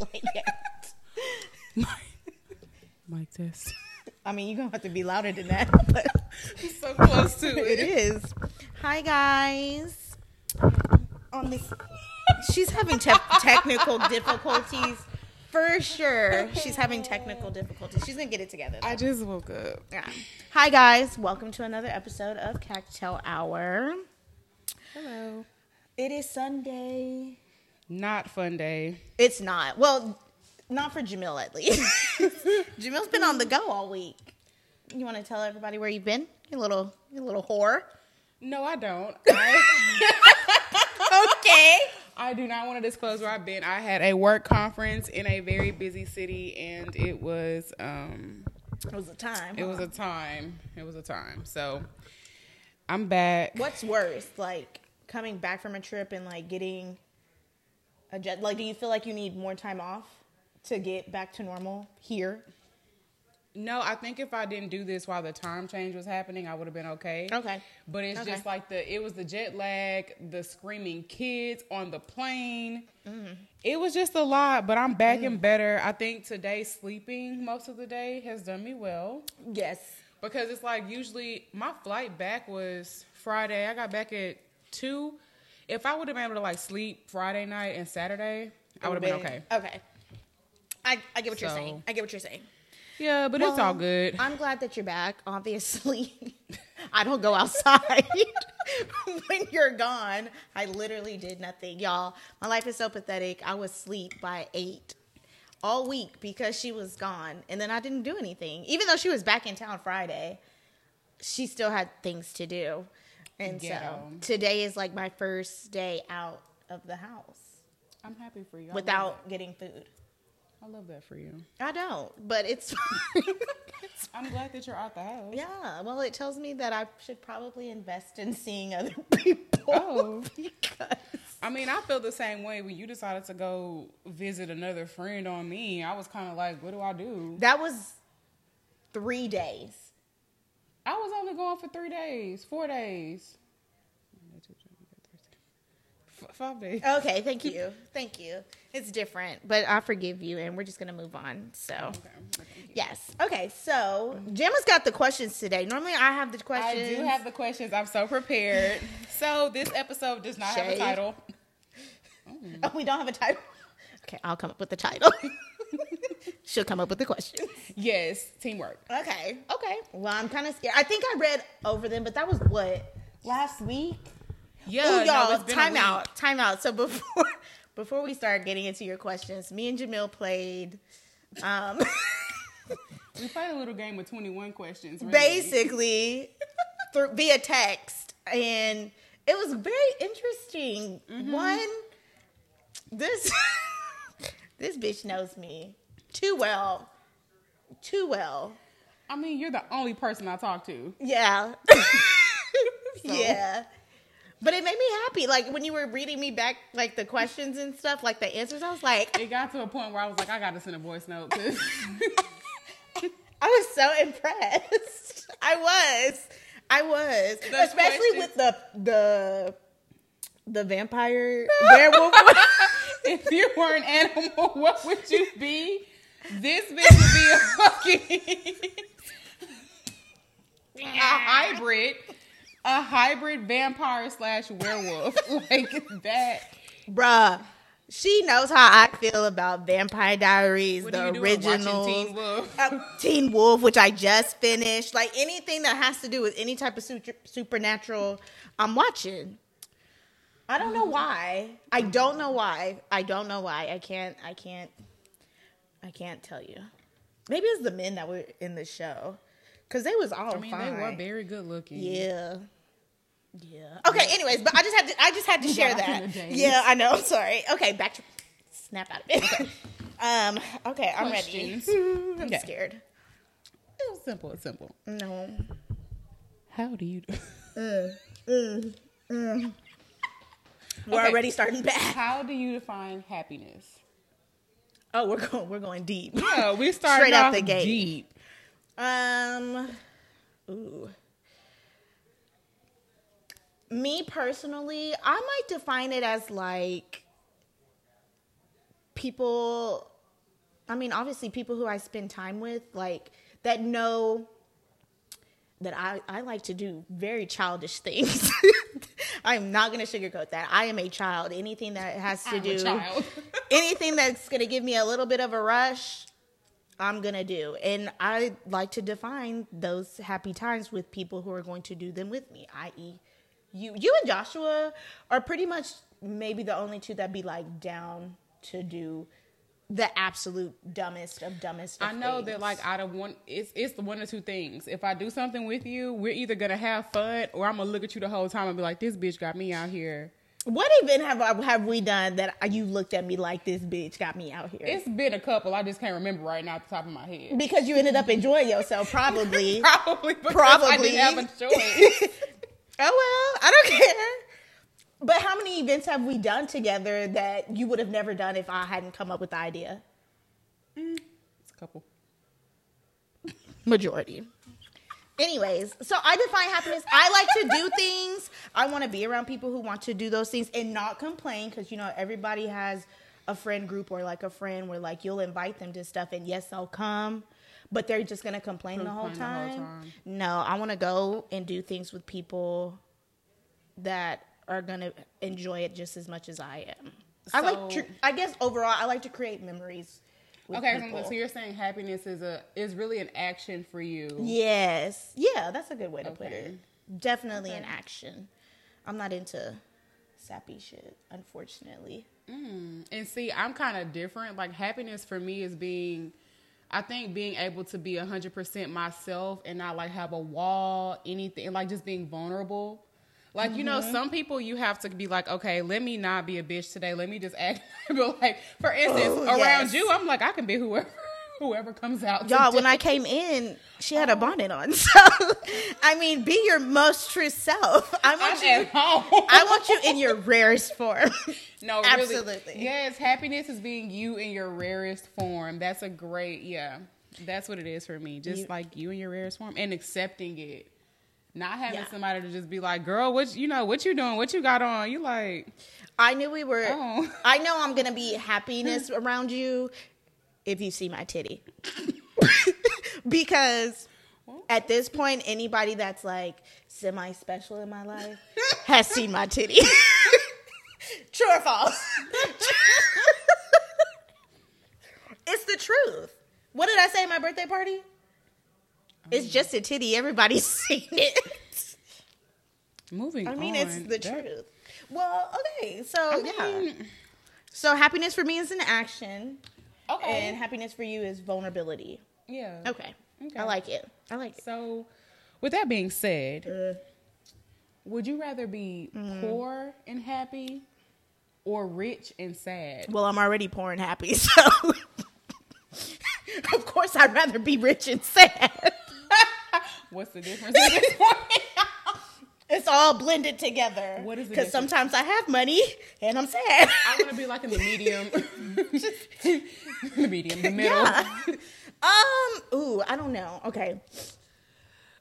like that. Mic test. I mean, you're gonna have to be louder than that. But so close to it is. Hi guys. On this, she's having te- technical difficulties for sure. She's having technical difficulties. She's gonna get it together. though. I just woke up. Yeah. Hi guys, welcome to another episode of Cocktail Hour. Hello. It is Sunday. Not fun day. It's not. Well, not for Jamil at least. Jamil's been on the go all week. You want to tell everybody where you've been? You little, you little whore. No, I don't. I, Okay. I do not want to disclose where I've been. I had a work conference in a very busy city, and it was um, It was a time. it huh? was a time. It was a time. So I'm back. What's worse, like coming back from a trip and like getting a jet? Like, do you feel like you need more time off to get back to normal here? No, I think if I didn't do this while the time change was happening, I would have been okay. Okay. But it's Okay. just like the it was the jet lag, the screaming kids on the plane. Mm-hmm. It was just a lot, but I'm back Mm. and better. I think today sleeping most of the day has done me well Yes. because it's like usually my flight back was Friday. I got back at 2. If I would have been able to like sleep Friday night and Saturday, I would have been okay. Okay. I, I get what you're saying. I get what you're saying. Yeah, but it's all good. I'm glad that you're back. Obviously, I don't go outside when you're gone. I literally did nothing, y'all. My life is so pathetic. I was asleep by eight all week because she was gone, and then I didn't do anything. Even though she was back in town Friday, she still had things to do, and so today is like my first day out of the house I'm happy for you. I without getting food. I love that for you. I don't, but it's. I'm glad that you're out the house. Yeah, well, it tells me that I should probably invest in seeing other people. Oh. because I mean, I feel the same way when you decided to go visit another friend on me. I was kind of like, what do I do? that was three days. I was only going for three days, four days, F- five days. Okay, thank you, thank you. It's different, but I forgive you, and we're just gonna move on. So, Okay. yes, okay. So, Jamma's got the questions today. Normally, I have the questions. I do have the questions. I'm so prepared. So this episode does not have a title. Oh, we don't have a title. Okay, I'll come up with the title. She'll come up with the questions. Yes, teamwork. Okay. Okay. Well, I'm kind of scared. I think I read over them, but that was what last week. Yeah, Oh, no, y'all, it's been a time week. out, time out. So before before we start getting into your questions, me and Jamil played um, We played a little game with 21 questions. really. basically through via text, and it was very interesting. Mm-hmm. One, this this bitch knows me too well, too well. I mean, you're the only person I talk to. Yeah. Yeah. But it made me happy. Like when you were reading me back like the questions and stuff, like the answers, I was like It got to a point where I was like, I got to send a voice note. I was so impressed. I was. I was. Especially questions- with the the the vampire werewolf. if you were an animal, what would you be? This bitch would be a fucking a hybrid, a hybrid vampire slash werewolf like that. Bruh. She knows how I feel about Vampire Diaries, What the original Teen Wolf? uh, Teen Wolf, which I just finished. Like anything that has to do with any type of super, supernatural, I'm watching. I don't know why. I don't know why. I don't know why. I can't. I can't. I can't tell you. Maybe it's the men that were in the show, because they was all I mean, fine. they were very good looking. Yeah. Yeah. Okay. Anyways, but I just had to. I just had to share that. in the days. Yeah, I know. Sorry. Okay, back to snap out of it. um. Okay, I'm Questions. ready. I'm Okay. scared. It was simple. It's simple. No. How do you? Mm, mm, mm. We're Okay. already starting bad. How do you define happiness? Oh, we're going. We're going deep. Yeah, we started Straight out off the gate. deep. Um. Ooh. Me personally, I might define it as like people I mean, obviously people who I spend time with, like that know that I, I like to do very childish things. I'm not gonna sugarcoat that. I am a child. Anything that has to I'm do anything that's gonna give me a little bit of a rush, I'm gonna do. And I like to define those happy times with people who are going to do them with me, i.e. you you and Joshua are pretty much maybe the only two that be like down to do the absolute dumbest of dumbest of I know things. that like I don't want it's it's the one or two things. If I do something with you, we're either gonna have fun or I'm gonna look at you the whole time and be like, "This bitch got me out here." What even have I, have we done that you looked at me like this bitch got me out here? It's been a couple. I just can't remember right now at the top of my head. because you ended up enjoying yourself, probably. Probably because I Probably. didn't have a choice. Oh well, I don't care. But how many events have we done together that you would have never done if I hadn't come up with the idea? Mm, it's a couple. Majority. Anyways, so I define happiness. I like to do things. I want to be around people who want to do those things and not complain because you know everybody has a friend group or like a friend where like you'll invite them to stuff and yes they'll come, but they're just gonna complain, the, whole the whole time. time. No, I want to go and do things with people that are gonna enjoy it just as much as I am. I like. So- Tr- I guess overall, I like to create memories. Okay, people. so you're saying happiness is a is really an action for you. Yes. Yeah, that's a good way to put it. Definitely an action. I'm not into sappy shit, unfortunately. Mm, and see, I'm kind of different. Like happiness for me is being, I think being able to be hundred percent myself and not like have a wall, anything, like just being vulnerable. Like you Mm-hmm. know, some people you have to be like, okay, let me not be a bitch today. Let me just act. but like, for instance, Oh, around yes. you, I'm like, I can be whoever, whoever comes out. Y'all, when. I came in, she had a Oh. bonnet on. So, I mean, be your most true self. I I'm want you. at home. I want you in your rarest form. No, Absolutely. Really. Yes, happiness is being you in your rarest form. That's a great, yeah. That's what it is for me. Just You- like you in your rarest form and accepting it. Not having Yeah. somebody to just be like, girl, what you know, what you doing, what you got on? You like, I knew we were. Oh. I know I'm gonna be happiness around you if you see my titty, because at this point, anybody that's like semi special in my life has seen my titty. True or false? it's the truth. What did I say at my birthday party? It's just a titty. Everybody's seen it. moving I mean, on. it's the That- truth. Well, okay, so I yeah. So happiness for me is an action, okay. and happiness for you is vulnerability. yeah. Okay, Okay. I like it. I like it. So, with that being said, Uh, would you rather be Mm-hmm. poor and happy or rich and sad? well, I'm already poor and happy, so of course I'd rather be rich and sad. What's the difference at this point? It's all blended together. What is the Because sometimes I have money and I'm sad. I want to be like in the medium, the medium, the middle. yeah. Um. Ooh, I don't know. Okay.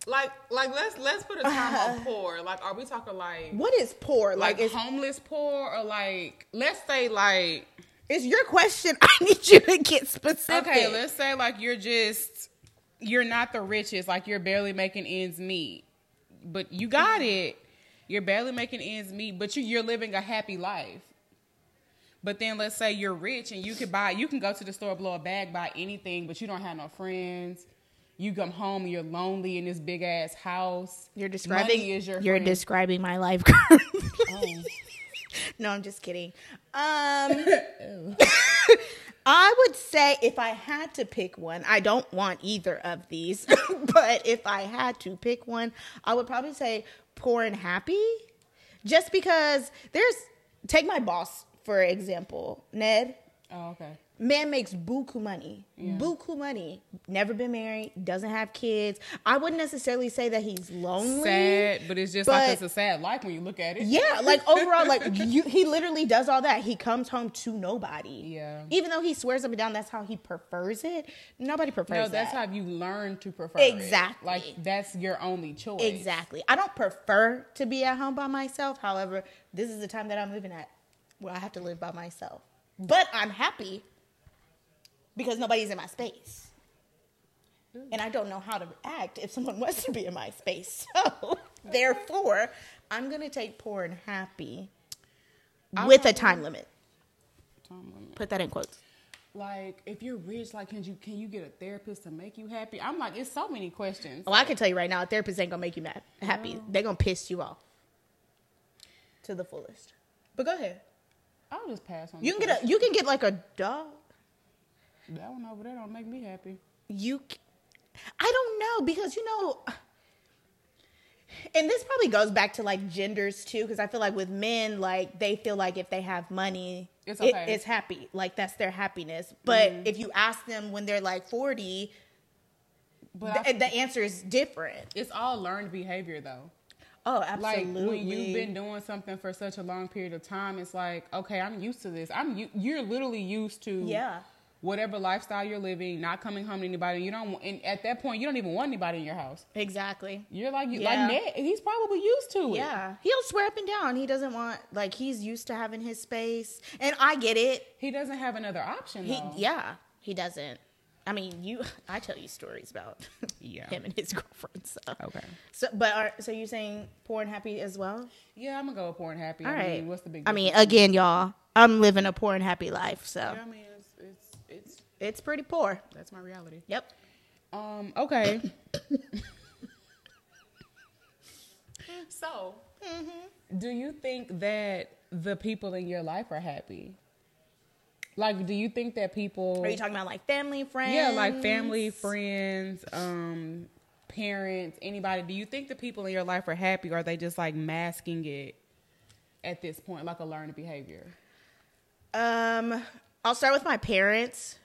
Like, like let's let's put a time on poor. Like, are we talking like What is poor? like, Like, is homeless poor or like let's say like it's your question? I need you to get specific. okay, let's say like you're just you're not the richest, like you're barely making ends meet, but you got it. You're barely making ends meet, but you, you're living a happy life. But then let's say you're rich and you could buy, you can go to the store, blow a bag, buy anything, but you don't have no friends. You come home and you're lonely in this big ass house. You're describing. Money is your you're friend. describing my life. Oh. no, I'm just kidding. Um, I would say if I had to pick one, I don't want either of these, but if I had to pick one, I would probably say poor and happy. Just because there's, take my boss for example, Ned. Oh, okay. Man makes buku money. Buku money. Never been married, doesn't have kids. I wouldn't necessarily say that he's lonely. Sad, but it's just like it's a sad life when you look at it. Yeah, like overall, like you, he literally does all that. He comes home to nobody. Yeah. Even though he swears up and down that's how he prefers it, nobody prefers it. No, that's that. how you learn to prefer it. Exactly. Like that's your only choice. exactly. I don't prefer to be at home by myself. However, this is the time that I'm living at where I have to live by myself. but I'm happy because nobody's in my space. And I don't know how to act if someone wants to be in my space. So, therefore, I'm going to take poor and happy with a time limit. Time limit. Put that in quotes. Like, if you're rich, like, can you can you get a therapist to make you happy? I'm like, it's so many questions. Oh, I can tell you right now, a therapist ain't gonna make you mad, happy. They're gonna piss you off to the fullest. But go ahead. I'll just pass on. You can get a, you can get like a dog. That one over there don't make me happy. You, I don't know because you know, and this probably goes back to like genders too because I feel like with men, like they feel like if they have money, It's it- it's happy, like that's their happiness. But mm-hmm. if you ask them when they're like forty, But the, I, the answer is different. it's all learned behavior, though. Oh, Like absolutely. when you've been doing something for such a long period of time, it's like, okay, I'm used to this. I'm you're literally used to Yeah. Whatever lifestyle you're living, not coming home to anybody. You don't, and at that point, you don't even want anybody in your house. exactly. You're like, you Yeah. like Ned, he's probably used to it. Yeah, he'll swear up and down. He doesn't want like he's used to having his space, and I get it. He doesn't have another option. He yeah, he doesn't. I mean, you. I tell you stories about Yeah. him and his girlfriend. So, Okay. so but are, so you're saying poor and happy as well? Yeah, I'm gonna go with poor and happy. All I right. mean, what's the big? I mean, again, y'all, I'm living a poor and happy life, so Yeah, I mean, it's pretty poor. that's my reality. Yep. Um. Okay. so, Mm-hmm. do you think that the people in your life are happy? Like, do you think that people? Are you talking about like family, friends? yeah, like family, friends, um, parents, anybody. Do you think the people in your life are happy, or are they just like masking it at this point, like a learned behavior? Um, I'll start with my parents.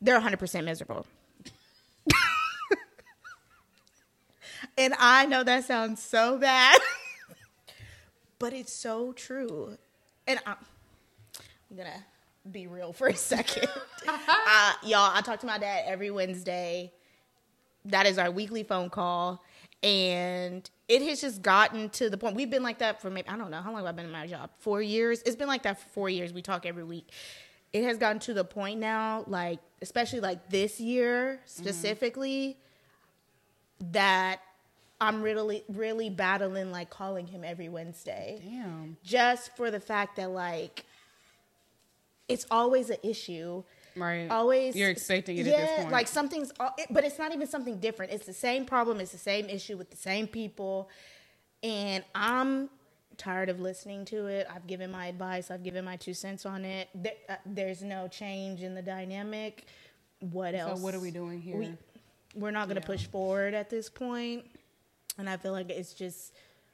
They're 100 percent miserable. and I know that sounds so bad, but it's so true. And I'm, I'm gonna be real for a second. uh, y'all, I talk to my dad every Wednesday. That is our weekly phone call. And it has just gotten to the point. We've been like that for maybe, I don't know, how long have I been in my job? Four years? It's been like that for four years. We talk every week. It has gotten to the point now, like, especially like this year specifically, that I'm really, really battling like calling him every Wednesday Damn. just for the fact that like it's always an issue Right. always You're expecting it yeah, at this point. like something's but it's not even something different it's the same problem it's the same issue with the same people and i'm tired of listening to it i've given my advice i've given my two cents on it there, uh, there's no change in the dynamic what so else what are we doing here? we, we're not going to Yeah. push forward at this point. point and i feel like it's just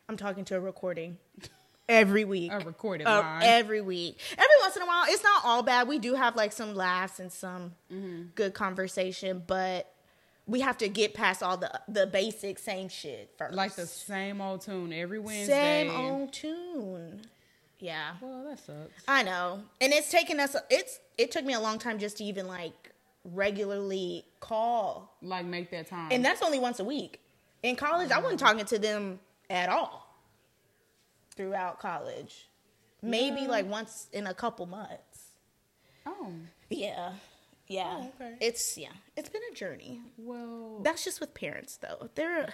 i'm talking to a recording every week a recorded uh, line. every week. Every once in a while, it's not all bad. We do have like some laughs and some Mm-hmm. good conversation, but we have to get past all the the basic same shit first. like the same old tune every Wednesday. same old tune. Yeah, Well, that sucks. I know, and it's taken us. It's it took me a long time just to even like regularly call, Like make that time. and that's only once a week. In college, I wasn't uh-huh. talking to them at all throughout college. Maybe Yeah. like once in a couple months. oh Yeah. Yeah. Oh, okay. It's yeah. It's been a journey. well. That's just with parents though. They're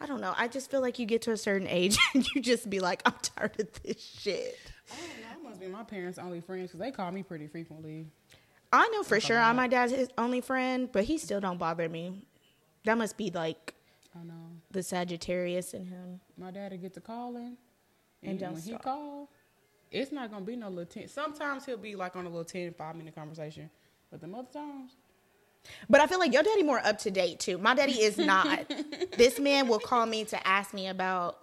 I don't know. I just feel like you get to a certain age and you just be like, I'm tired of this shit. I don't know. That must be my parents' only friends because they call me pretty frequently. I know for sure. I'm my dad's his only friend, but he still don't bother me. That must be like I know. the Sagittarius in him. My dad'll get to calling, And and, don't when he stop. call, it's not gonna be no little ten. Sometimes he'll be like on a little 10, 5 minute conversation, but the other times, But I feel like your daddy more up to date too. My daddy is not. this man will call me to ask me about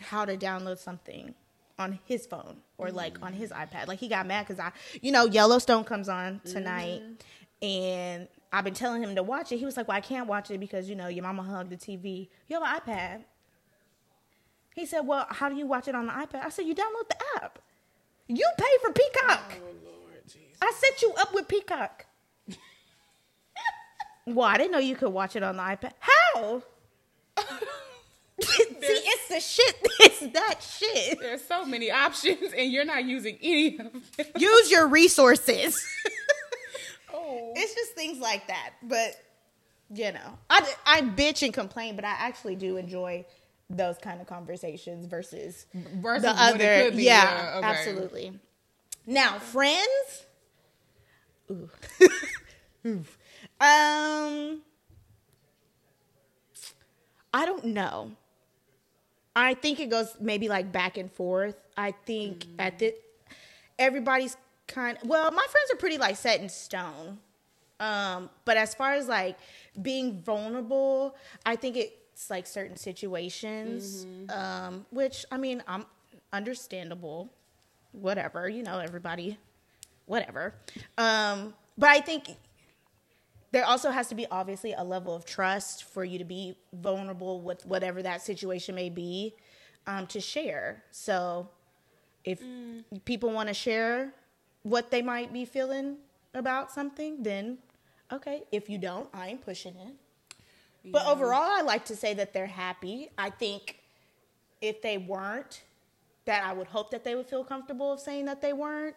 how to download something on his phone or like on his mm. iPad. Like he got mad because I, you know, Yellowstone comes on tonight, mm-hmm. and I've been telling him to watch it. He was like, "Well, I can't watch it because you know your mama hugged the TV. You have an iPad." He said, "Well, how do you watch it on the iPad?" I said, "You download the app. You pay for Peacock." Oh, Jesus. I set you up with Peacock. well, I didn't know you could watch it on the iPad. How? See, it's the shit. It's that shit. There's so many options, and you're not using any of them. Use your resources. oh. it's just things like that. But you know, I I bitch and complain, but I actually do enjoy those kind of conversations versus Versus the other. be, yeah, yeah, okay. absolutely. Now, friends. Ooh. Um, I don't know. I think it goes maybe like back and forth. I think Mm. at the everybody's kind well, my friends are pretty like set in stone. Um, but as far as like being vulnerable, I think it's like certain situations, Mm-hmm. um, which I mean, I'm understandable. Whatever, you know, everybody, whatever. Um, but I think there also has to be obviously a level of trust for you to be vulnerable with whatever that situation may be um, to share. So if people want to share what they might be feeling about something, then okay. If you don't, I ain't pushing it. But overall, I like to say that they're happy. I think if they weren't, that I would hope that they would feel comfortable of saying that they weren't.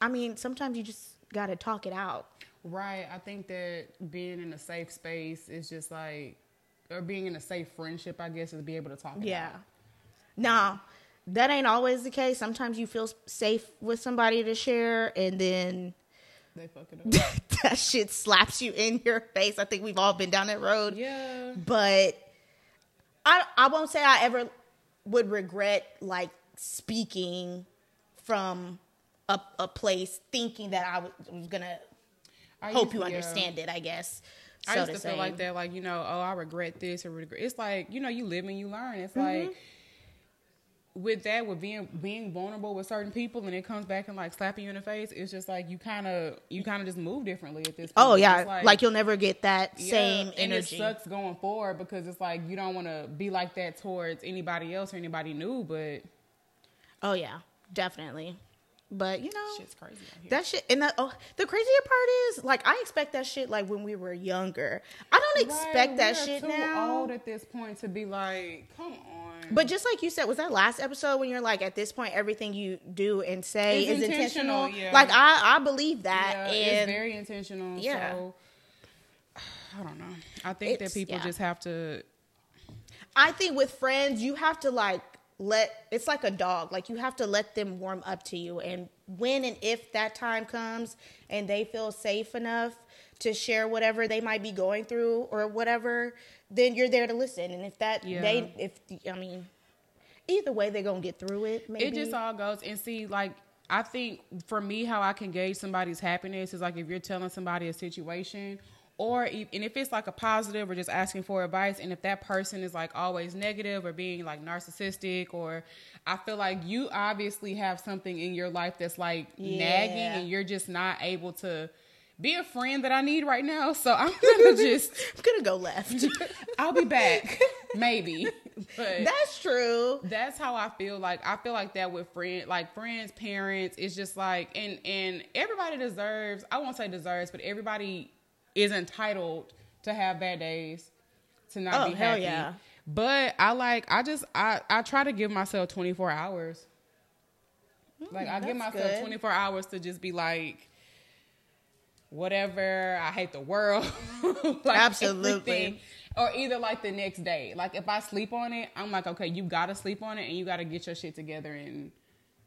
I mean, sometimes you just got to talk it out. Right. I think that being in a safe space is just like, or being in a safe friendship, I guess, is be able to talk. It Yeah. Now, that ain't always the case. Sometimes you feel safe with somebody to share, and then They fuck it up. that shit slaps you in your face. I think we've all been down that road. yeah. But I I won't say I ever would regret like speaking from a, a place thinking that I was, was gonna I hope used- you yeah. understand it. I guess. I used to say. feel like that, like you know, oh, I regret this or regret. It's like you know, you live and you learn. It's Mm-hmm. like with that, with being being vulnerable with certain people, and it comes back and like slapping you in the face. It's just like you kind of you kind of just move differently at this. point. Oh yeah, like, you'll never get that yeah, same and energy. it sucks going forward because it's like you don't want to be like that towards anybody else or anybody new, but Oh yeah, definitely. But you know, shit's crazy that shit. And the, oh, the crazier part is, like, I expect that shit like when we were younger. I don't expect Right, that shit too now. Old at this point to be like, come on. But just like you said, was that last episode when you're like, at this point, everything you do and say It's is intentional? intentional, yeah. Like I, I believe that, yeah, it's and very intentional. Yeah. So I don't know. I think It's- that people yeah. just have to. I think with friends, you have to like let it's like a dog. Like you have to let them warm up to you, and when and if that time comes, and they feel safe enough to share whatever they might be going through or whatever, then you're there to listen. And if that Yeah. they if I mean, either way they're gonna get through it. Maybe It just all goes and see like. I think for me, how I can gauge somebody's happiness is like if you're telling somebody a situation, or and if it's like a positive or just asking for advice, and if that person is like always negative or being like narcissistic, or I feel like you obviously have something in your life that's like nagging, and you're just not able to be a friend that I need right now. So I'm gonna just, I'm gonna go left. I'll be back, maybe, but That's true. that's how I feel like I feel like that with friend like friends, parents, it's just like and and everybody deserves I won't say deserves, but everybody is entitled to have bad days, to not Oh, be happy. yeah. But I like I just I I try to give myself 24 hours. Like I give Mm, myself good. 24 hours to just be like whatever, I hate the world. like Absolutely. everything. Or either like the next day. Like if I sleep on it, I'm like, okay, you gotta sleep on it and you gotta get your shit together and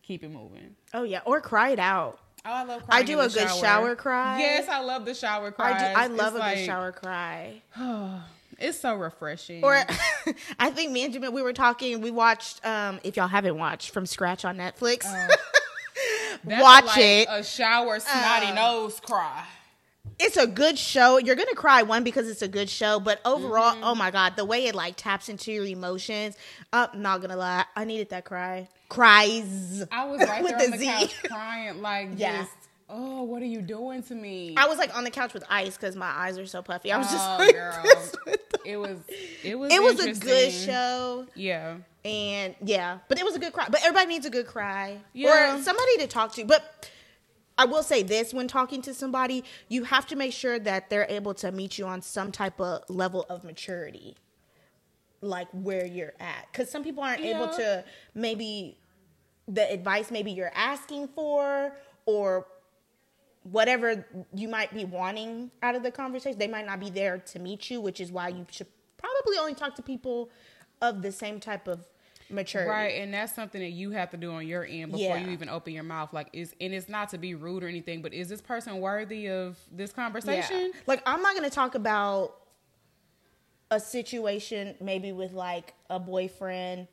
keep it moving. Oh yeah, or cry it out. Oh, I love I do a good shower cry. Yes, I love the shower cry. I do. I love a good shower cry. It's so refreshing. Or I think me and Jimmy we were talking. We watched. um If y'all haven't watched From Scratch on Netflix, That's watch like it. A shower snotty Uh, nose cry. It's a good show. You're gonna cry one because it's a good show, but overall, Mm-hmm. oh my god, the way it like taps into your emotions. I'm not gonna lie, I needed that cry. Cries. I was right there on the the couch crying, like Yeah. just, oh, what are you doing to me? I was like on the couch with ice because my eyes are so puffy. I was just Oh, like, girl. this with the- it was, it was, it was a good show. Yeah. And yeah, but it was a good cry. But everybody needs a good cry Yeah. or somebody to talk to. But I will say this when talking to somebody, you have to make sure that they're able to meet you on some type of level of maturity. like where you're at because some people aren't able to maybe the advice maybe you're asking for or whatever you might be wanting out of the conversation they might not be there to meet you which is why you should probably only talk to people of the same type of maturity Right, and that's something that you have to do on your end before Yeah. you even open your mouth. Like, is and it's not to be rude or anything, but is this person worthy of this conversation? Yeah. Like I'm not gonna talk about a situation maybe with like a boyfriend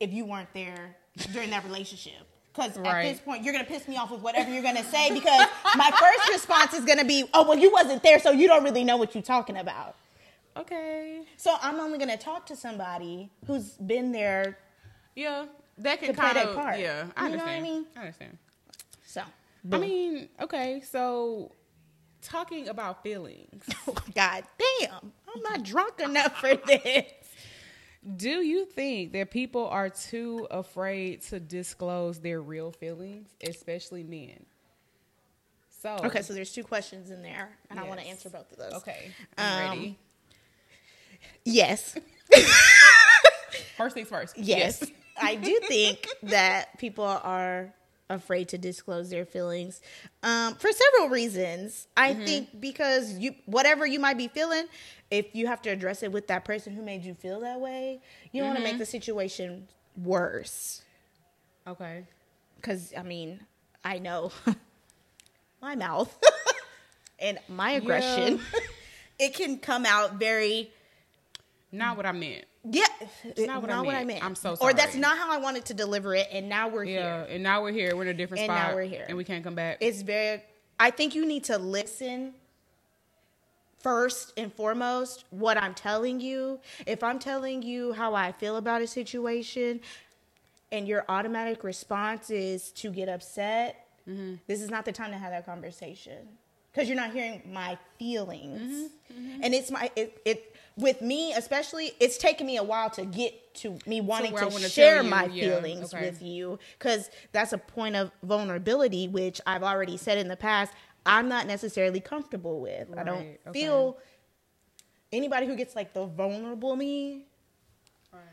if you weren't there during that relationship. Because at this point, you're gonna piss me off with whatever you're gonna say. Because my first response is gonna be, "Oh, well, you wasn't there, so you don't really know what you're talking about." Okay, So I'm only gonna talk to somebody who's been there. Yeah, that can kind of part. yeah. I You know what I understand. mean? I understand. So, I mean, okay, so talking about feelings, God damn, I'm not drunk enough for this. do you think that people are too afraid to disclose their real feelings, especially men? So Okay, so there's two questions in there, and I want to answer both of those. okay, I'm Um, ready. Yes. First things first. Yes. I do think that people are afraid to disclose their feelings um, for several reasons. I think because you, whatever you might be feeling, if you have to address it with that person who made you feel that way, you don't want to make the situation worse. Okay. Because, I mean, I know my mouth and my aggression, it can come out very Not what I meant. Yeah, it's not what I meant. I'm so sorry. Or that's not how I wanted to deliver it, and now we're here. Yeah, here. and now we're here. We're in a different And spot. now we're here. and we can't come back. It's very. I think you need to listen first and foremost what I'm telling you. If I'm telling you how I feel about a situation, and your automatic response is to get upset, Mm-hmm. this is not the time to have that conversation because you're not hearing my feelings. Mm-hmm, And it's my it, it with me especially. It's taken me a while to get to me wanting to wanna share my yeah, feelings okay. with you because that's a point of vulnerability, which I've already said in the past. I'm not necessarily comfortable with. I don't okay. feel anybody who gets like the vulnerable me.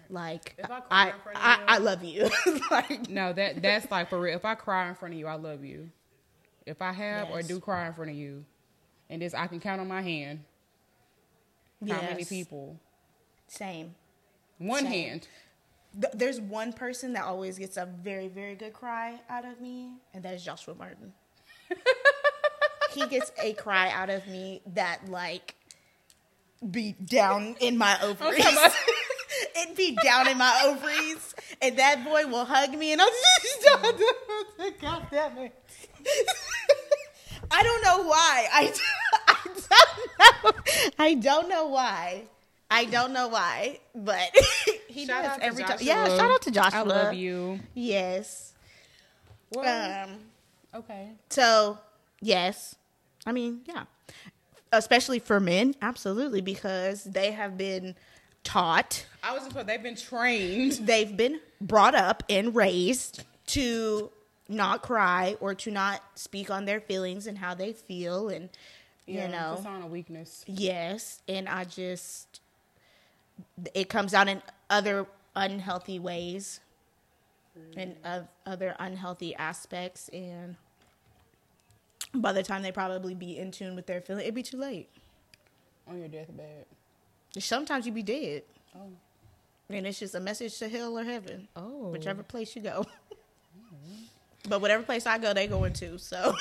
Like I I, I, I love you. like no, that that's like for real. If I cry in front of you, I love you. If I have or do cry in front of you, and this I can count on my hand how many people. Same. One Same. hand. Th- There's one person that always gets a very, very good cry out of me, and that is Joshua Martin. he gets a cry out of me that like be down in my ovaries. It'd be down in my ovaries, and that boy will hug me, and I'm just God damn it. I don't know why. I, I don't know. I don't know why. I don't know why, but he Shout does every time. Yeah, shout out to Joshua. I love you. Yes. Well, Um. okay. So yes, I mean yeah, especially for men, absolutely, because they have been taught, I was just they've been trained. they've been brought up and raised to not cry or to not speak on their feelings and how they feel, and you Yeah, know, it's a sign of weakness. Yes, and I just it comes out in other unhealthy ways and mm. of other unhealthy aspects and by the time they probably be in tune with their feeling, it'd be too late. On your deathbed. Sometimes you be dead. Oh. And it's just a message to hell or heaven. Oh. Whichever place you go. but whatever place I go, they going to. So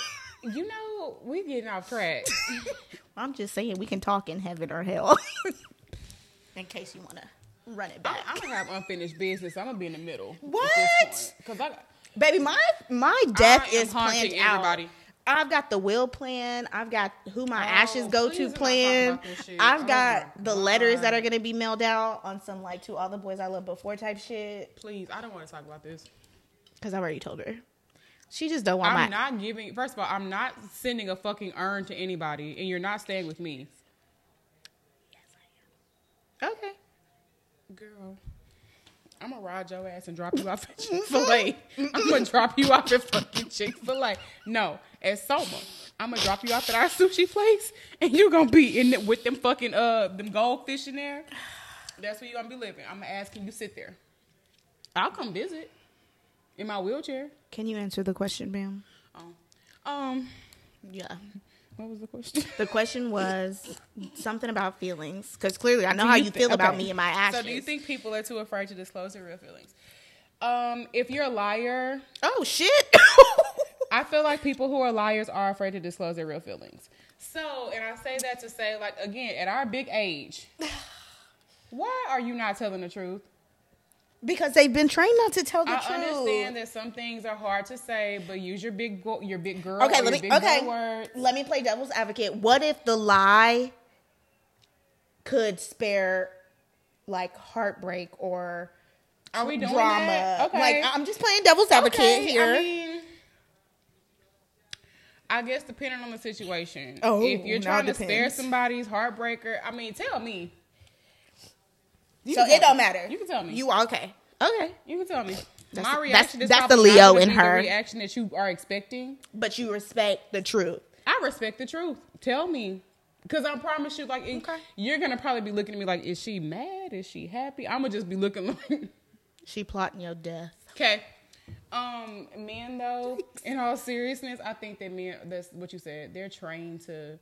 You know, we getting off track. I'm just saying we can talk in heaven or hell. in case you wanna run it back. I'm gonna have unfinished business. I'm gonna be in the middle. What? Because I Baby, my my death I is planned out. I've got the will plan. I've got who my Oh, ashes go to plan. about this shit. I've Oh got the letters that are gonna be mailed out on some like to all the boys I loved before type shit. please, I don't want to talk about this. Cause I've already told her. She just don't want to. I'm my. not giving. First of all, I'm not sending a fucking urn to anybody, and you're not staying with me, Yes, I am. okay. girl. I'm gonna ride your ass and drop you off at Chick Fil A. I'm gonna drop you off at fucking Chick Fil A. No, at Soma. I'm gonna drop you off at our sushi place, and you're gonna be in it with them fucking uh them goldfish in there. That's where you're gonna be living. I'm gonna ask can you sit there. I'll come visit in my wheelchair. Can you answer the question, Bam? Oh. Um, Yeah. what was the question? The question was something about feelings, because clearly I know Do how you you thi- feel about me and my actions. So, do you think people are too afraid to disclose their real feelings? Um, if you're a liar, Oh shit! I feel like people who are liars are afraid to disclose their real feelings. So, and I say that to say, like, again, at our big age, why are you not telling the truth? Because they've been trained not to tell the I truth. understand that some things are hard to say, but use your big go- your big girl. Okay, let me. Okay, words. let me play devil's advocate. What if the lie could spare like heartbreak or Are we doing drama? that? Okay. Like I'm just playing devil's advocate Okay, here. I mean, I guess depending on the situation. Oh, if you're trying to spare somebody's heartbreaker, I mean, tell me. You so it don't me. matter. You can tell me. You are okay. Okay. You can tell me. That's- My that's- reaction is that's the Leo gonna in be the her. reaction that you are expecting. But you respect the truth. I respect the truth. Tell me. Because I promise you, like, Okay. you're going to probably be looking at me like, is she mad? Is she happy? I'm to just be looking like, She plotting your death. okay. Um, men, though, in all seriousness, I think that men, that's what you said, they're trained to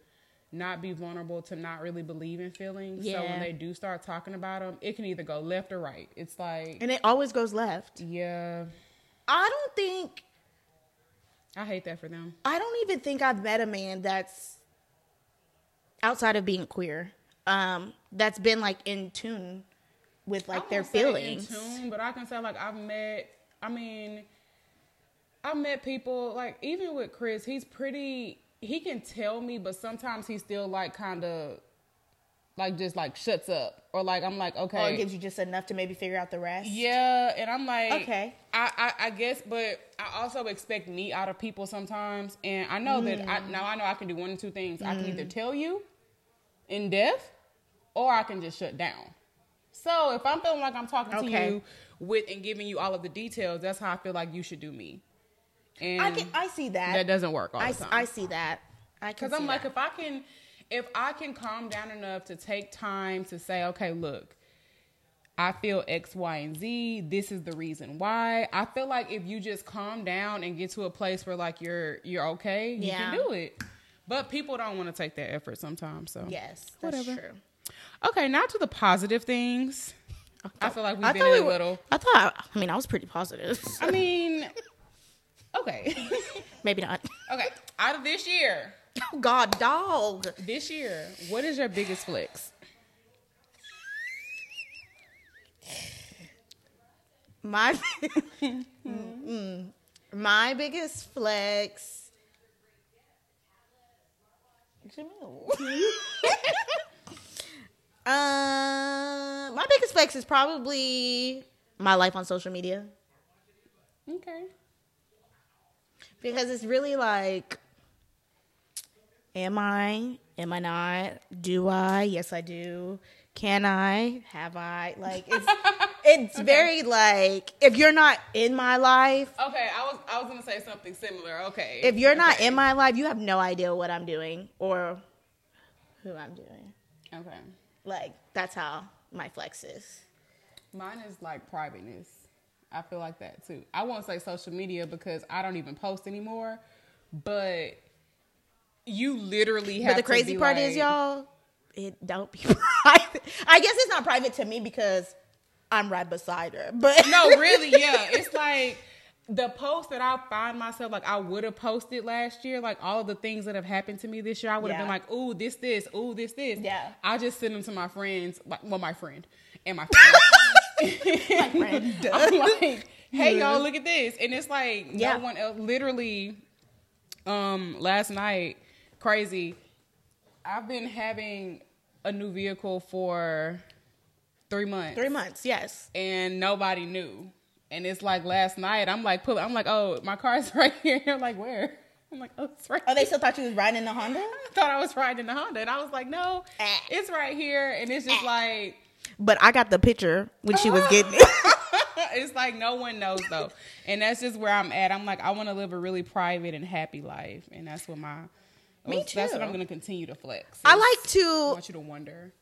not be vulnerable, to not really believe in feelings. So when they do start talking about them, it can either go left or right. It's like, And it always goes left. yeah, I don't think I hate that for them. I don't even think I've met a man that's outside of being queer, um, that's been like in tune with like I their feelings. in tune, but I can say like I've met. I mean, I've met people like even with Chris. He's pretty. He can tell me, but sometimes he still like kind of like just like shuts up or like I'm like okay. Or it gives you just enough to maybe figure out the rest. yeah, and I'm like, Okay. I, I, I guess, but I also expect me out of people sometimes, and I know that I Mm. now I know I can do one or two things. I can either tell you in depth, or I can just shut down. So if I'm feeling like I'm talking to you with and giving you all of the details, that's how I feel like you should do me. And I can I see that. that doesn't work all I, the time. I see that. I can Because I'm like, that. if I can, if I can calm down enough to take time to say, okay, look, I feel X, Y, and Z. This is the reason why. I feel like if you just calm down and get to a place where like you're you're okay, you Yeah. can do it. But people don't want to take that effort sometimes. So yes, that's Whatever. true. Okay, now to the positive things. I feel like we've I been thought we were- little. I thought. I mean, I was pretty positive. I mean, okay, Maybe not. okay. Out of this year, Oh God, dog. this year, what is your biggest flex? My Mm-mm. my biggest flex. uh, my biggest flex is probably my life on social media Okay. Because it's really like, am I? Am I not? Do I? Yes, I do. Can I? Have I? Like it's it's very like if you're not in my life, Okay, I was I was gonna say something similar. Okay. if you're not in my life, you have no idea what I'm doing or who I'm doing. Okay. Like that's how my flex is. Mine is like privateness. I feel like that too. I won't say social media because I don't even post anymore, but you literally have But the crazy part like- is, y'all, it don't be private. I guess it's not private to me because I'm right beside her. But No, really, yeah. It's like the post that I find myself like I would have posted last year, like all of the things that have happened to me this year, I would have Yeah. been like, ooh, this, this, ooh, this, this. Yeah. I just send them to my friends, like well, my friend and my friend. Friend. I'm like, hey y'all, look at this. And it's like Yeah. no one else literally um last night, crazy. I've been having a new vehicle for three months three months, yes. and nobody knew. And it's like last night, I'm like, pull, I'm like, oh, my car's right here. They're like, where? I'm like, oh, it's right. Oh, they still thought you was riding in the Honda? I thought I was riding the Honda, and I was like, no, Ah. it's right here. And it's just like, But I got the picture when she was getting it. it's like no one knows though, and that's just where I'm at. I'm like, I want to live a really private and happy life, and that's what my Me too. That's what. I'm gonna continue to flex. I like I to want you to wonder.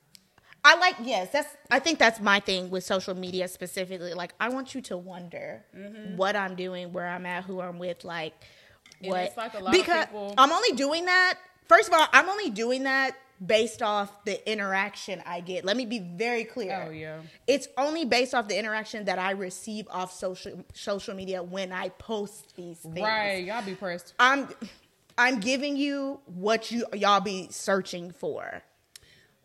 I like yes, that's I think that's my thing with social media specifically. Like I want you to wonder mm-hmm. what I'm doing, where I'm at, who I'm with, like what it's like a lot of because people- I'm only doing that. First of all, I'm only doing that based off the interaction I get. Let me be very clear. Oh, yeah. It's only based off the interaction that I receive off social social media when I post these things. Right. Y'all be pressed. I'm I'm giving you what you y'all be searching for.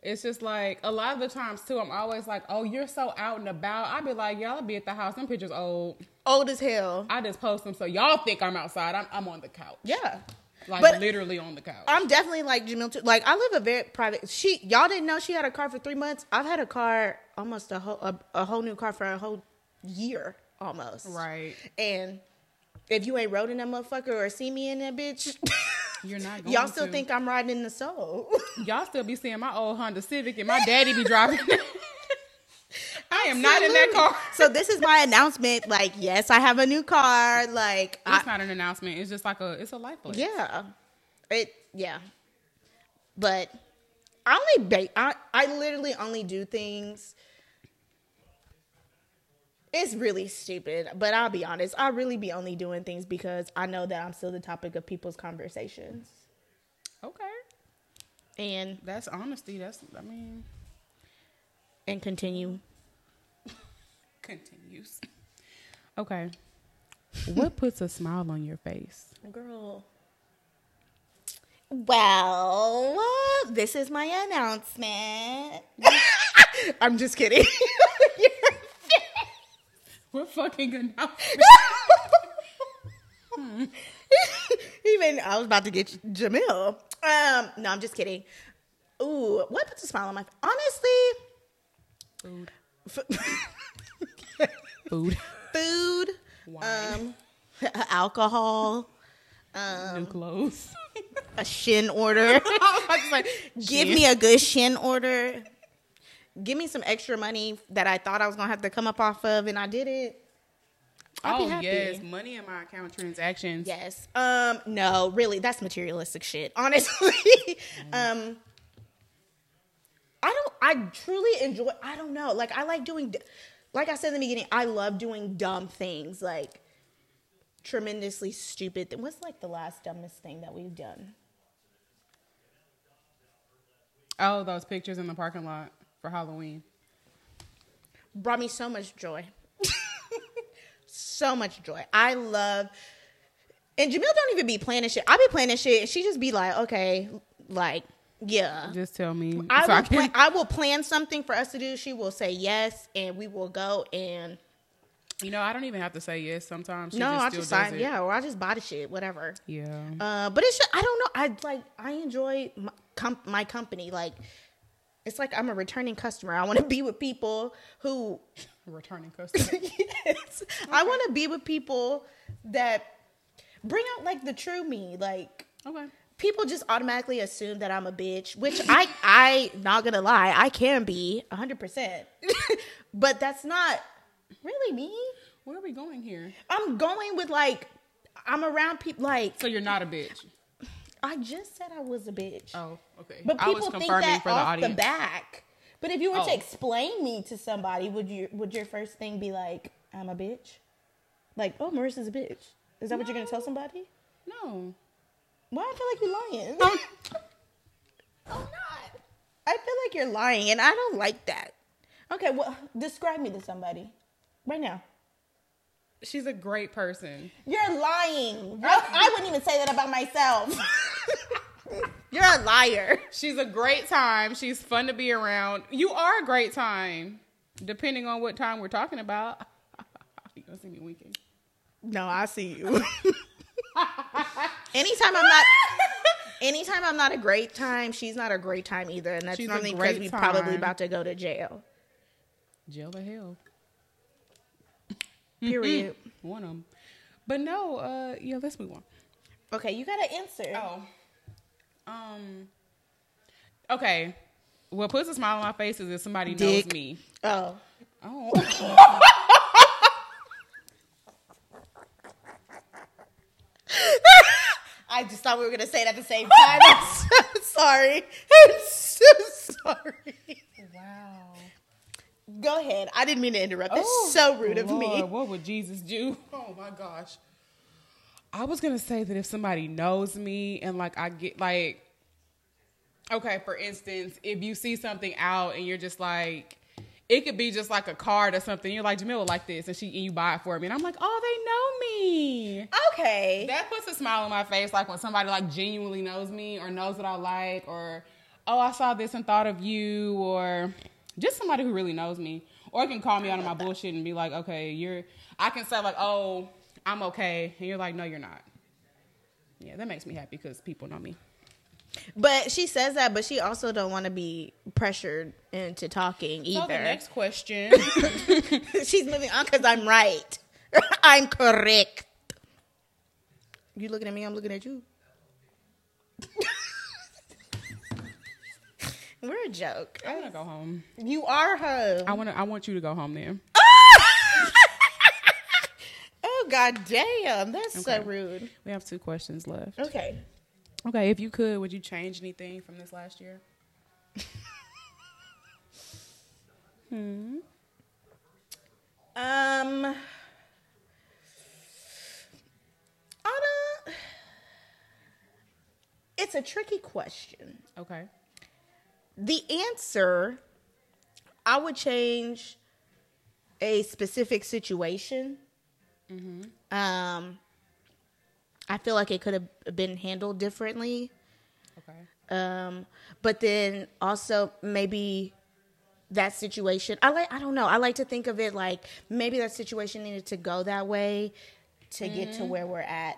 It's just like a lot of the times too. I'm always like, "Oh, you're so out and about." I be like, "Y'all be at the house. Them pictures old. Old as hell. I just post them so y'all think I'm outside. I'm, I'm on the couch. Yeah. Like but- literally on the couch. I'm definitely like Jamma too. Like I live a very private. She y'all didn't know she had a car for three months. I've had a car almost a whole a, a whole new car for a whole year almost. right. And if you ain't rode in that motherfucker or see me in that bitch, You're not. Going y'all still to. think I'm riding in the soul. y'all still be seeing my old Honda Civic and my daddy be driving. I am not in that car. so this is my announcement. Like, yes, I have a new car. Like, I, It's not an announcement. It's just like a. It's a life lesson. Yeah. It yeah. But I only ba- I I literally only do things it's really stupid, but I'll be honest. I really be only doing things because I know that I'm still the topic of people's conversations. Okay. And That's honesty. That's. I mean, and continue. Continues. Okay. What puts a smile on your face? Girl. Well, this is my announcement. I'm just kidding. What fucking announcement? Even I was about to get Jamma. Um, no, I'm just kidding. Ooh, what puts a smile on my face? Honestly, Food. f- Food. food, Wine. um, alcohol, New clothes. a Shein order. I was about to say, Give me a good Shein order. Give me some extra money that I thought I was gonna have to come up off of, and I did it. I'll Oh yes, money in my account transactions. Yes. Um. No, really, that's materialistic shit. Honestly. um. I don't. I truly enjoy. I don't know. Like I like doing. Like I said in the beginning, I love doing dumb things. Like tremendously stupid. Th- What's like the last dumbest thing that we've done? Oh, those pictures in the parking lot for Halloween. Brought me so much joy. so much joy. I love. And Jamma don't even be planning shit. I be planning shit, and she just be like, okay, like, yeah. Just tell me. I so will, can- plan, I will plan something for us to do. She will say yes, and we will go. And you know, I don't even have to say yes sometimes. She no, just I still just it. Yeah, or I just buy the shit, whatever. Yeah. Uh, but it's just, I don't know. I like I enjoy my, com- my company. Like it's like I'm a returning customer. I want to be with people who Returning customer. yes, I want to be with people that bring out like the true me. Like okay. People just automatically assume that I'm a bitch, which I I not gonna lie, I can be 100%. but that's not really me. Where are we going here? I'm going with like I'm around people like So you're not a bitch. I just said I was a bitch. Oh, okay. But I was people think that for the off audience. the back. But if you were Oh. to explain me to somebody, would you would your first thing be like, I'm a bitch? Like, oh, Marissa's a bitch. Is that what you're gonna tell somebody? No. Why I feel like you're lying? I'm oh, not. I feel like you're lying, and I don't like that. Okay, well, describe me to somebody right now. She's a great person. You're lying. I, oh. I wouldn't even say that about myself. you're a liar. She's a great time. She's fun to be around. You are a great time, depending on what time we're talking about. you gonna see me winking? No, I see you. anytime I'm not, anytime I'm not a great time, she's not a great time either, and that's She's normally because we probably about to go to jail. Jail to hell. Period. One of them. But no, uh, yeah, let's move on. okay, you gotta answer. Oh. Um. Okay. What puts a smile on my face is if somebody Dick. knows me. Oh, Oh. I just thought we were gonna say it at the same time. I'm so sorry. I'm so sorry. Wow. Go ahead. I didn't mean to interrupt. That's oh, so rude of me. What would Jesus do? Oh my gosh. I was gonna say that if somebody knows me and like I get like okay, for instance, if you see something out and you're just like it could be just like a card or something. You're like Jamma would like this, and she and you buy it for me, and I'm like, oh, they know me. Okay. That puts a smile on my face, like when somebody like genuinely knows me or knows what I like, or oh, I saw this and thought of you, or just somebody who really knows me, or can call me out on my bullshit and be like, okay, you're. I can say like, oh, I'm okay, and you're like, no, you're not. Yeah, that makes me happy because people know me. But she says that, but she also don't want to be pressured into talking So the either. next question. She's moving on because I'm right. I'm correct. You looking at me? I'm looking at you. We're a joke. I want to go home. You are home. I want to. I want you to go home then. oh god damn, that's so rude. We have two questions left. Okay. Okay, if you could, would you change anything from this last year? hmm. Um, I don't. It's a tricky question. Okay. The answer, I would change a specific situation. Um, I feel like it could have been handled differently. Okay. Um, but then also maybe that situation. I like. I don't know. I like to think of it like maybe that situation needed to go that way to get to where we're at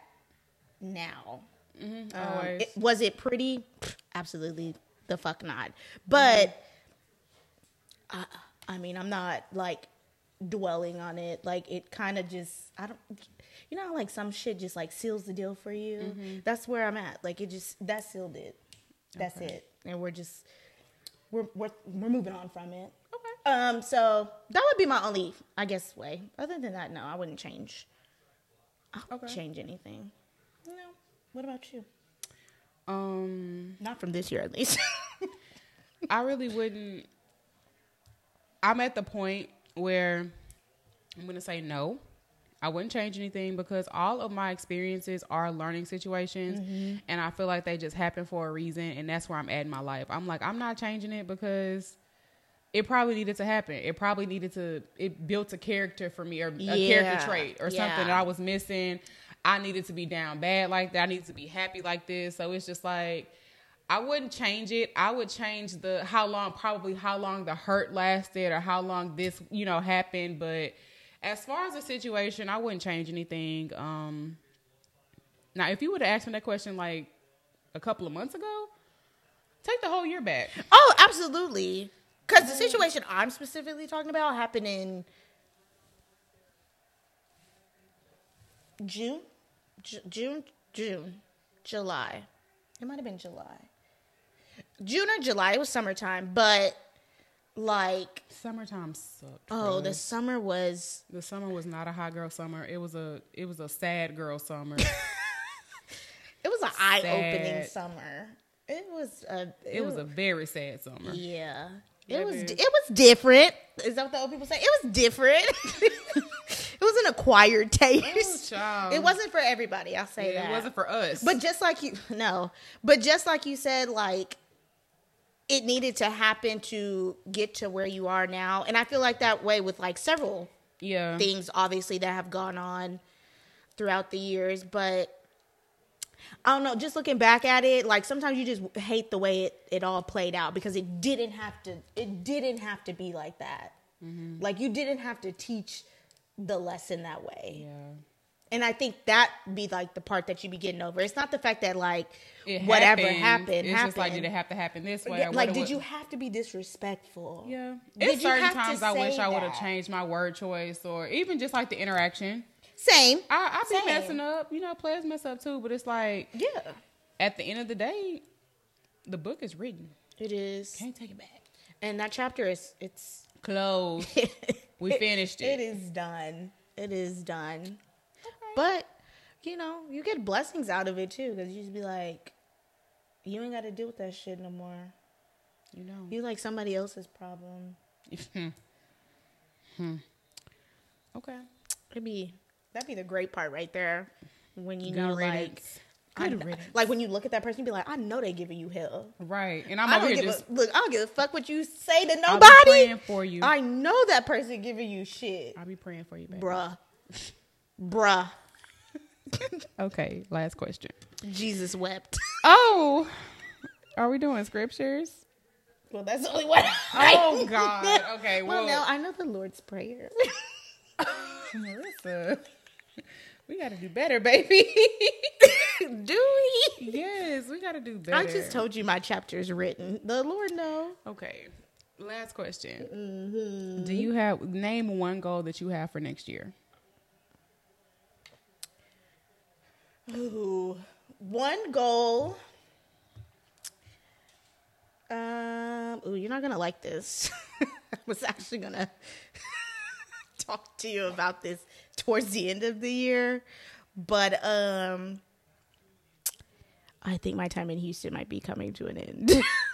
now. Um, it- was it pretty? Absolutely, the fuck not. But I, I mean, I'm not like dwelling on it. Like it kind of just, I don't. You know, like some shit just like seals the deal for you. That's where I'm at. Like it just that sealed it. That's it, and we're just we're we're we're moving on from it. Okay. Um, so that would be my only, I guess, way. Other than that, no, I wouldn't change. I wouldn't Okay. change anything. No. What about you? Um, Not from this year, at least. I really wouldn't. I'm at the point where I'm going to say no. I wouldn't change anything because all of my experiences are learning situations, mm-hmm. and I feel like they just happen for a reason, and that's where I'm at in my life. I'm like, I'm not changing it because it probably needed to happen. It probably needed to. It built a character for me, or a character trait, or yeah. something that I was missing. I needed to be down bad like that. I needed to be happy like this. So it's just like I wouldn't change it. I would change the how long, probably how long the hurt lasted, or how long this you know happened. But as far as the situation, I wouldn't change anything. Um, now, if you would have asked me that question like a couple of months ago, take the whole year back. oh, absolutely. Because the situation I'm specifically talking about happened in June, Ju- June, June, July. It might have been July, June or July. It was summertime, but like, Summertime sucked. oh, the summer was the summer was not a hot girl summer. It was a it was a sad girl summer. It was an eye opening summer. It was a. it was a very sad summer. yeah. It was. It was different. Is that what the old people say? It was different. it was an acquired taste. Oh, child. it wasn't for everybody. I'll say Yeah, that. it wasn't for us. But just like you, no. But just like you said, like it needed to happen to get to where you are now, and I feel like that way with like several yeah, things obviously that have gone on throughout the years. But i don't know just looking back at it like sometimes you just hate the way it, it all played out because it didn't have to it didn't have to be like that. Mm-hmm. Like you didn't have to teach the lesson that way. Yeah. And i think that be like the part that you be getting over it's not the fact that like It whatever happened. happened It's happened just like did it have to happen this way? Yeah, like did what- you have to be disrespectful Yeah, Did it's certain times I wish I would have changed my word choice or even just like the interaction. same I, I be Same. messing up, you know. Players mess up too, but it's like yeah at the end of the day, the book is written. it is Can't take it back. And that chapter is it's Closed. We finished it. It is done. It is done. But you know, you get blessings out of it too, because you just be like, you ain't got to deal with that shit no more. You know. You like somebody else's problem. hmm. Hmm. Okay. It'd be that'd be the great part right there when you Good know like. riddance. I, Good riddance. like when you look at that person, you be like, I know they giving you hell. Right. And I'm I over don't here give just a, look. I don't give a fuck what you say to nobody. be praying for you. I know that person giving you shit, I'll be praying for you, baby. bruh, bruh. Okay, last question. Jesus wept. Oh, are we doing scriptures? Well, that's the only one. Oh God. Okay. Well, Well, no, I know the Lord's prayer. Marissa, we got to do better, baby. Do we? yes, we got to do better. I just told you my chapter is written. The Lord know. Okay. Last question. Mm-hmm. Do you have name one goal that you have for next year? Ooh, one goal. Um, ooh, you're not gonna like this. I was actually gonna talk to you about this towards the end of the year, but um, I think my time in Houston might be coming to an end.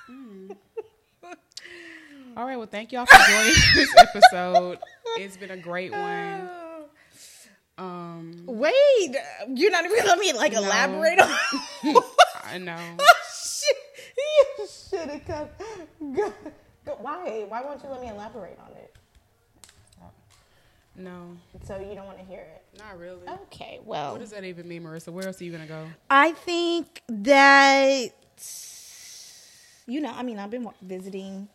All right. Well, thank y'all for joining this episode. It's been a great one. Um, Wait, you're not even gonna let me like No. elaborate on. I know. Shit, you should have come. Go, go, why? Why won't you let me elaborate on it? No, So you don't want to hear it? not really. Okay, well, What does that even mean, Marissa? Where else are you gonna go? I think that you know. I mean, I've been visiting.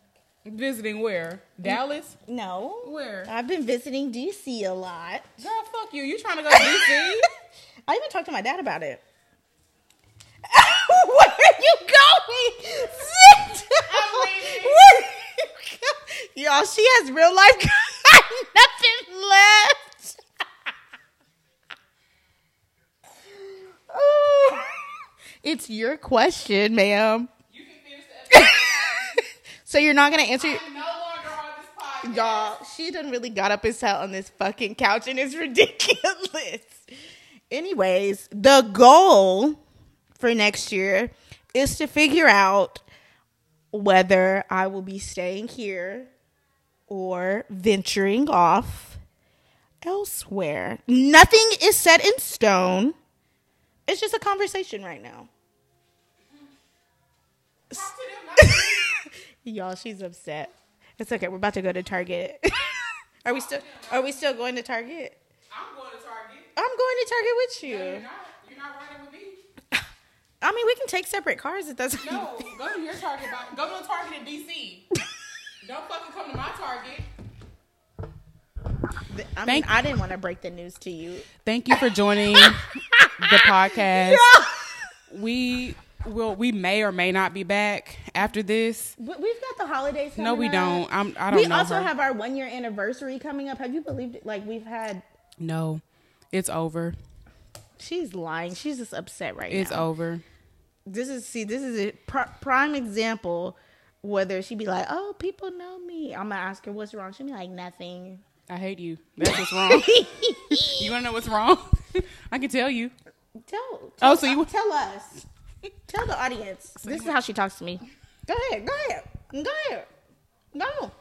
Visiting where? Dallas? No, Where? I've been visiting DC a lot. Girl, fuck you. You trying to go to DC? I even talked to my dad about it. Where are you going? Sit down. Where are you Y'all, she has real life nothing left. Oh, it's your question, ma'am. you can finish the episode. So you're not gonna answer. I'm no longer on this podcast. Y'all, she done really got up and sat on this fucking couch and it's ridiculous. Anyways, the goal for next year is to figure out whether I will be staying here or venturing off elsewhere. Nothing is set in stone. It's just a conversation right now. Y'all, she's upset. It's okay. We're about to go to Target. are we still are we still going to Target? I'm going to Target. I'm going to Target with You're you. not. You're not riding with me. I mean, we can take separate cars if that's No, go to your Target. By, go to a Target in DC. Don't fucking come to my Target. I mean, Thank- I didn't want to break the news to you. Thank you for joining the podcast. We will. We may or may not be back after this. We- We've got the holidays. No, we up. don't. I'm. I don't We also her. have our one year anniversary coming up. Have you believed it? Like we've had. no, it's over. She's lying. She's just upset right It's now. It's over. This is see. This is a pr- prime example. Whether she be like, "Oh, people know me," I'm gonna ask her what's wrong. She'll be like, "Nothing." I hate you. That's what's wrong. you want to know what's wrong? I can tell you. Tell. Oh, so you- tell us. Tell the audience. this is how she talks to me. Go ahead. Go ahead. Go ahead. No.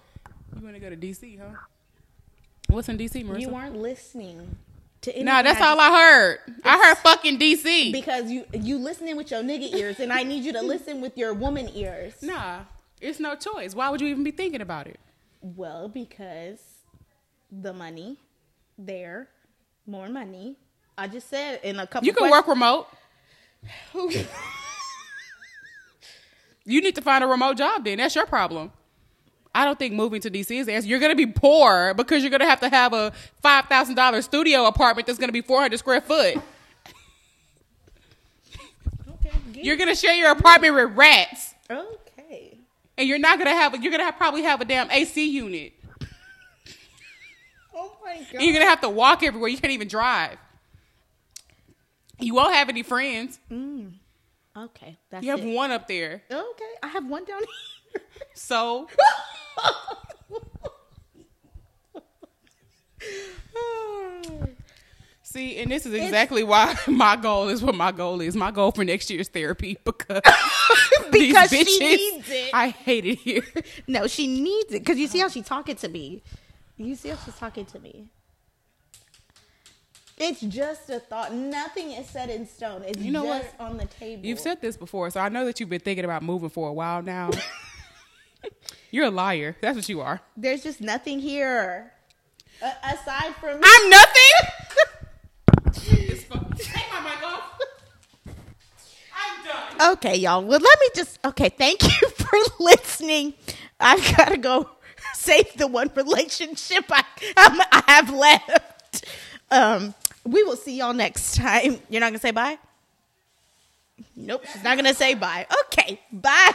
You want to go to DC, huh? What's in DC, Marissa? You weren't listening to anything. no, that's I all I heard. I heard fucking DC. because you you listening with your nigga ears, and I need you to listen with your woman ears. nah, it's no choice. Why would you even be thinking about it? Well, because the money there, more money. I just said in a couple. You can work remote. You need to find a remote job then. That's your problem. I don't think moving to DC is the answer. You're going to be poor because you're going to have to have a $5,000 studio apartment that's going to be 400 square foot. Okay. You're going to share your apartment with rats. okay. And you're not going to have, you're going to have, probably have a damn AC unit. Oh my god. And you're going to have to walk everywhere. You can't even drive. You won't have any friends. Mm. Okay. That's You have it. one up there. Okay. I have one down here. So See and this is exactly why my goal is what my goal is. My goal for next year is therapy because Because she needs it. I hate it here. No, she needs it because you see how she's talking to me. You see how she's talking to me. It's just a thought. Nothing is set in stone. It's You know what? just on the table. You've said this before, so I know that you've been thinking about moving for a while now. You're a liar. That's what you are. there's just nothing here aside from I'm nothing. Take my mic off. I'm done. Okay, y'all. Well, let me just. Okay, thank you for listening. I've got to go save the one relationship I um, I have left. Um, we will see y'all next time. You're not gonna say bye. Nope, she's not gonna say bye. Okay, bye.